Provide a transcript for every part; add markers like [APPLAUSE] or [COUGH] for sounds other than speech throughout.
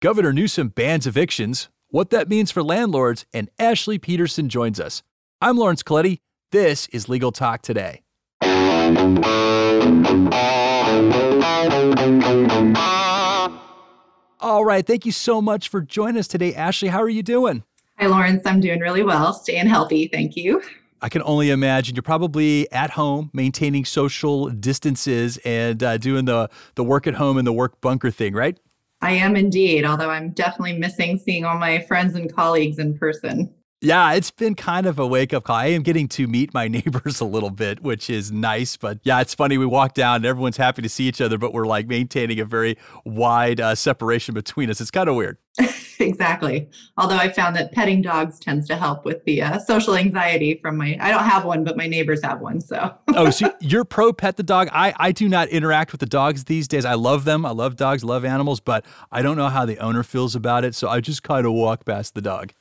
Governor Newsom bans evictions, what that means for landlords, and Ashley Peterson joins us. I'm Lawrence Colletti. This is Legal Talk Today. All right. Thank you so much for joining us today, Ashley. How are you doing? Hi, Lawrence. I'm doing really well. Staying healthy. Thank you. I can only imagine you're probably at home maintaining social distances and uh, doing the, the work at home and the work bunker thing, right? I am indeed, although I'm definitely missing seeing all my friends and colleagues in person. Yeah, it's been kind of a wake up call. I am getting to meet my [LAUGHS] neighbors a little bit, which is nice. But yeah, it's funny. We walk down and everyone's happy to see each other, but we're like maintaining a very wide uh, separation between us. It's kind of weird. [LAUGHS] exactly. Although I found that petting dogs tends to help with the uh, social anxiety from my, I don't have one, but my neighbors have one. So, [LAUGHS] oh, so you're pro pet the dog. I, I do not interact with the dogs these days. I love them. I love dogs, love animals, but I don't know how the owner feels about it. So I just kind of walk past the dog.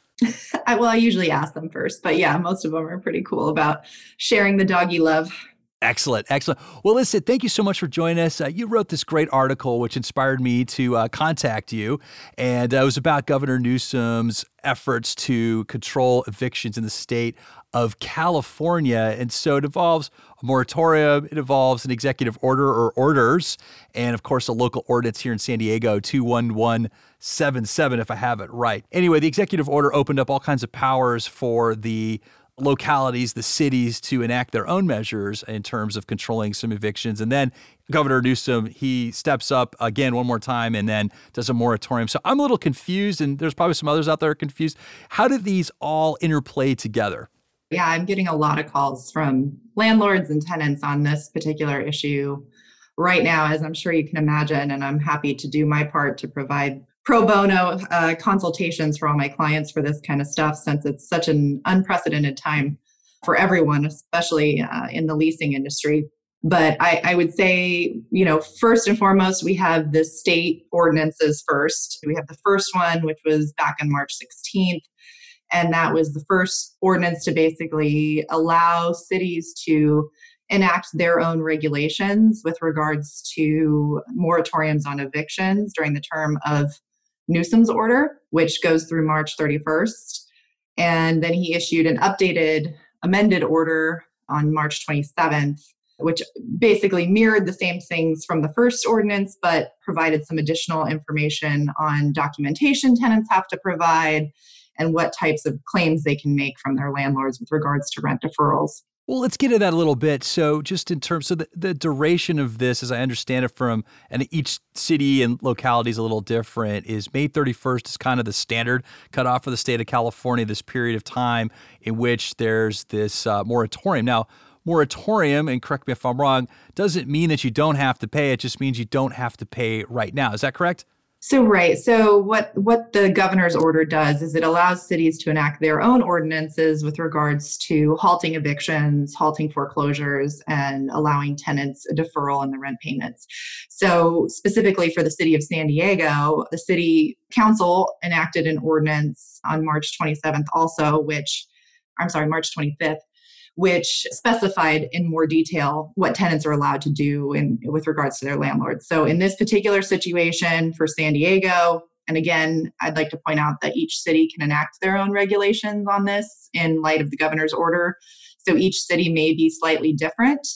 I, well, I usually ask them first, but yeah, most of them are pretty cool about sharing the doggy love. Excellent, excellent. Well, listen, thank you so much for joining us. Uh, you wrote this great article, which inspired me to uh, contact you, and uh, it was about Governor Newsom's efforts to control evictions in the state of California. And so it involves a moratorium, it involves an executive order or orders, and of course, a local ordinance here in San Diego, 21177, if I have it right. Anyway, the executive order opened up all kinds of powers for the localities, the cities to enact their own measures in terms of controlling some evictions. And then Governor Newsom, he steps up again one more time and then does a moratorium. So I'm a little confused, and there's probably some others out there confused. How do these all interplay together? Yeah, I'm getting a lot of calls from landlords and tenants on this particular issue right now, as I'm sure you can imagine. And I'm happy to do my part to provide pro bono uh, consultations for all my clients for this kind of stuff since it's such an unprecedented time for everyone, especially uh, in the leasing industry. But I, I, would say, you know, first and foremost, we have the state ordinances first. We have the first one, which was back on March 16th. And that was the first ordinance to basically allow cities to enact their own regulations with regards to moratoriums on evictions during the term of Newsom's order, which goes through March 31st. And then he issued an updated, amended order on March 27th, which basically mirrored the same things from the first ordinance, but provided some additional information on documentation tenants have to provide and what types of claims they can make from their landlords with regards to rent deferrals. Well, let's get into that a little bit. So, just in terms of the, the duration of this, as I understand it from, and each city and locality is a little different, is May 31st is kind of the standard cutoff for the state of California, this period of time in which there's this uh, moratorium. Now, moratorium, and correct me if I'm wrong, doesn't mean that you don't have to pay. It just means you don't have to pay right now. Is that correct? So right. So what what the governor's order does is it allows cities to enact their own ordinances with regards to halting evictions, halting foreclosures and allowing tenants a deferral in the rent payments. So specifically for the city of San Diego, the city council enacted an ordinance on March 27th also which I'm sorry, March 25th which specified in more detail what tenants are allowed to do in, with regards to their landlords. So, in this particular situation for San Diego, and again, I'd like to point out that each city can enact their own regulations on this in light of the governor's order. So, each city may be slightly different.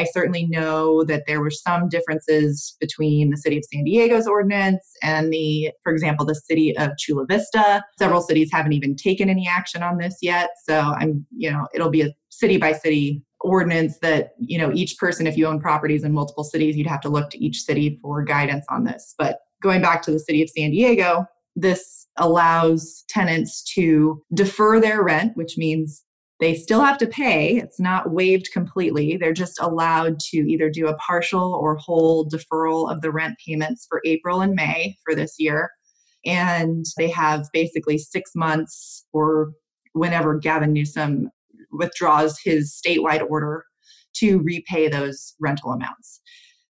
I certainly know that there were some differences between the city of San Diego's ordinance and the, for example, the city of Chula Vista. Several cities haven't even taken any action on this yet. So I'm, you know, it'll be a city by city ordinance that, you know, each person, if you own properties in multiple cities, you'd have to look to each city for guidance on this. But going back to the city of San Diego, this allows tenants to defer their rent, which means they still have to pay. It's not waived completely. They're just allowed to either do a partial or whole deferral of the rent payments for April and May for this year. And they have basically six months or whenever Gavin Newsom withdraws his statewide order to repay those rental amounts.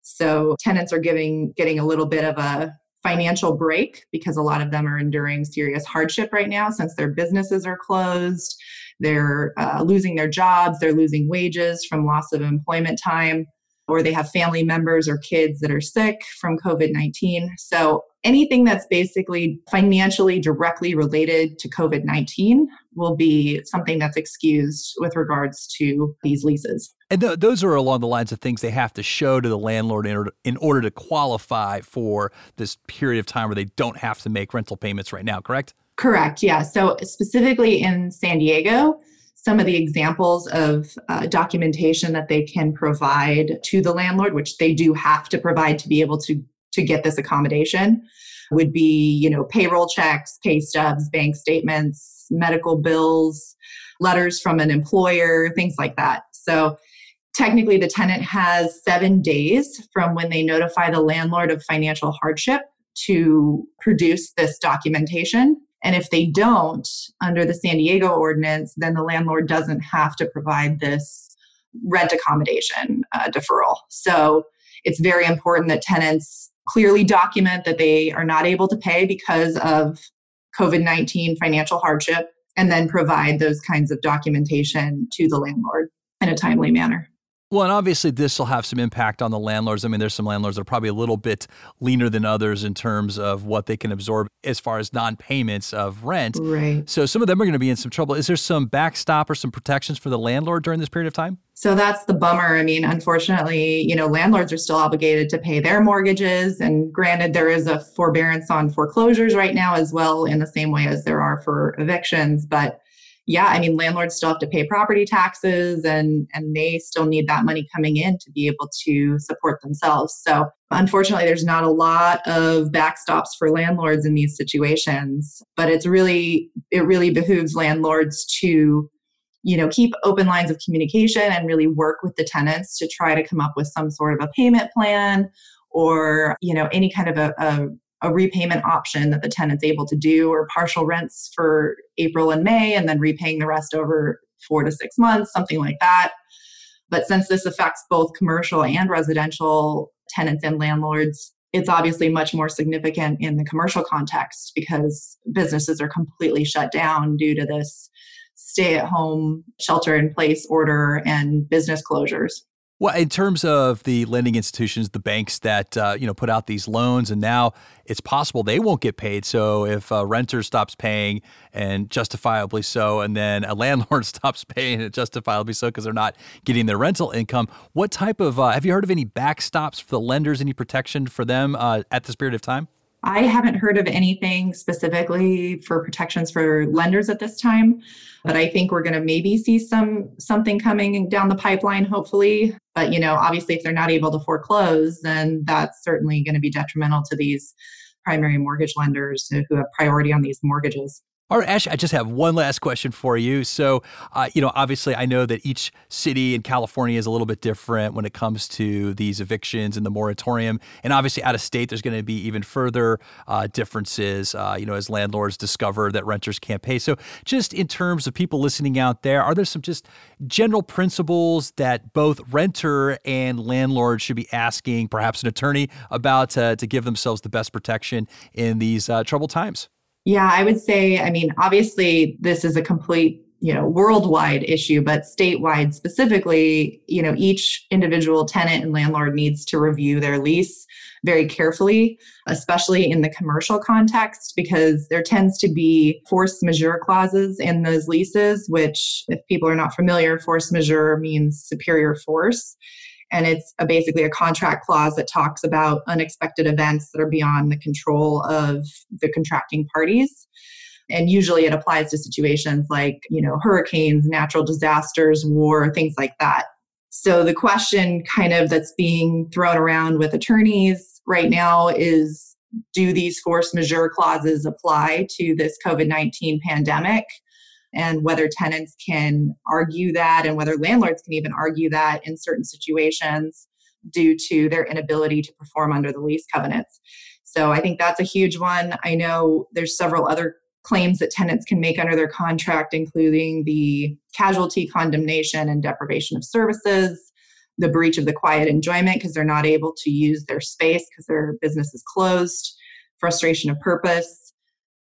So tenants are giving getting a little bit of a financial break because a lot of them are enduring serious hardship right now since their businesses are closed they're uh, losing their jobs, they're losing wages from loss of employment time. Or they have family members or kids that are sick from COVID 19. So anything that's basically financially directly related to COVID 19 will be something that's excused with regards to these leases. And th- those are along the lines of things they have to show to the landlord in order, in order to qualify for this period of time where they don't have to make rental payments right now, correct? Correct, yeah. So, specifically in San Diego, some of the examples of uh, documentation that they can provide to the landlord, which they do have to provide to be able to, to get this accommodation, would be you know payroll checks, pay stubs, bank statements, medical bills, letters from an employer, things like that. So technically the tenant has 7 days from when they notify the landlord of financial hardship to produce this documentation and if they don't, under the San Diego ordinance, then the landlord doesn't have to provide this rent accommodation uh, deferral. So it's very important that tenants clearly document that they are not able to pay because of COVID 19 financial hardship and then provide those kinds of documentation to the landlord in a timely manner. Well, and obviously this will have some impact on the landlords. I mean, there's some landlords that are probably a little bit leaner than others in terms of what they can absorb as far as non-payments of rent. Right. So some of them are going to be in some trouble. Is there some backstop or some protections for the landlord during this period of time? So that's the bummer. I mean, unfortunately, you know, landlords are still obligated to pay their mortgages. And granted, there is a forbearance on foreclosures right now as well, in the same way as there are for evictions. But yeah, I mean, landlords still have to pay property taxes and, and they still need that money coming in to be able to support themselves. So, unfortunately, there's not a lot of backstops for landlords in these situations, but it's really, it really behooves landlords to you know keep open lines of communication and really work with the tenants to try to come up with some sort of a payment plan or you know any kind of a, a a repayment option that the tenant's able to do or partial rents for April and May and then repaying the rest over four to six months, something like that. But since this affects both commercial and residential tenants and landlords, it's obviously much more significant in the commercial context because businesses are completely shut down due to this stay at home, shelter in place order and business closures. Well, in terms of the lending institutions, the banks that uh, you know put out these loans, and now it's possible they won't get paid. So if a renter stops paying, and justifiably so, and then a [LAUGHS] landlord stops paying, and justifiably so because they're not getting their rental income, what type of uh, have you heard of any backstops for the lenders? Any protection for them uh, at this period of time? I haven't heard of anything specifically for protections for lenders at this time, but I think we're going to maybe see some something coming down the pipeline hopefully. But you know, obviously if they're not able to foreclose, then that's certainly going to be detrimental to these primary mortgage lenders who have priority on these mortgages. All right, Ash, I just have one last question for you. So, uh, you know, obviously, I know that each city in California is a little bit different when it comes to these evictions and the moratorium. And obviously, out of state, there's going to be even further uh, differences, uh, you know, as landlords discover that renters can't pay. So, just in terms of people listening out there, are there some just general principles that both renter and landlord should be asking, perhaps an attorney, about to give themselves the best protection in these uh, troubled times? Yeah, I would say, I mean, obviously, this is a complete you know worldwide issue but statewide specifically you know each individual tenant and landlord needs to review their lease very carefully especially in the commercial context because there tends to be force majeure clauses in those leases which if people are not familiar force majeure means superior force and it's a, basically a contract clause that talks about unexpected events that are beyond the control of the contracting parties. And usually it applies to situations like you know hurricanes natural disasters war things like that. So the question kind of that's being thrown around with attorneys right now is do these force majeure clauses apply to this covid-19 pandemic and whether tenants can argue that and whether landlords can even argue that in certain situations due to their inability to perform under the lease covenants. So I think that's a huge one. I know there's several other claims that tenants can make under their contract, including the casualty condemnation and deprivation of services, the breach of the quiet enjoyment because they're not able to use their space because their business is closed, frustration of purpose,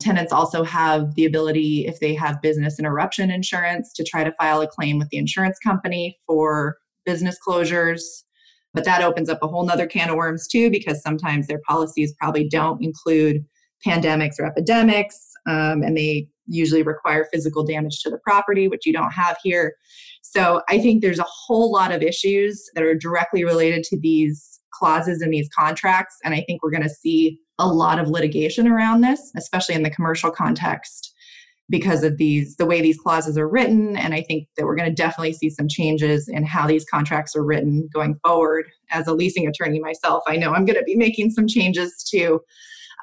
Tenants also have the ability, if they have business interruption insurance, to try to file a claim with the insurance company for business closures. But that opens up a whole nother can of worms too, because sometimes their policies probably don't include pandemics or epidemics, um, and they usually require physical damage to the property, which you don't have here. So I think there's a whole lot of issues that are directly related to these clauses in these contracts. And I think we're going to see a lot of litigation around this, especially in the commercial context because of these the way these clauses are written and i think that we're going to definitely see some changes in how these contracts are written going forward as a leasing attorney myself i know i'm going to be making some changes to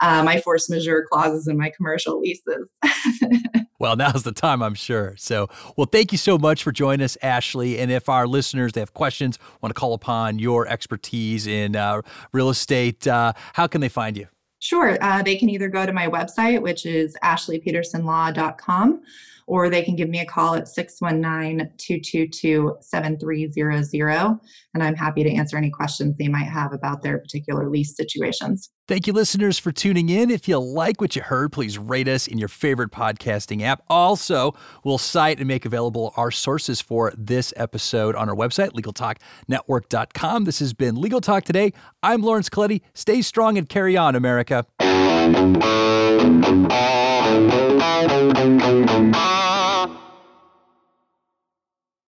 uh, my force majeure clauses in my commercial leases [LAUGHS] Well, now's the time, I'm sure. So, well, thank you so much for joining us, Ashley. And if our listeners they have questions, want to call upon your expertise in uh, real estate, uh, how can they find you? Sure. Uh, they can either go to my website, which is ashleypetersonlaw.com, or they can give me a call at 619 222 7300. And I'm happy to answer any questions they might have about their particular lease situations. Thank you, listeners, for tuning in. If you like what you heard, please rate us in your favorite podcasting app. Also, we'll cite and make available our sources for this episode on our website, legaltalknetwork.com. This has been Legal Talk Today. I'm Lawrence Colletti. Stay strong and carry on, America.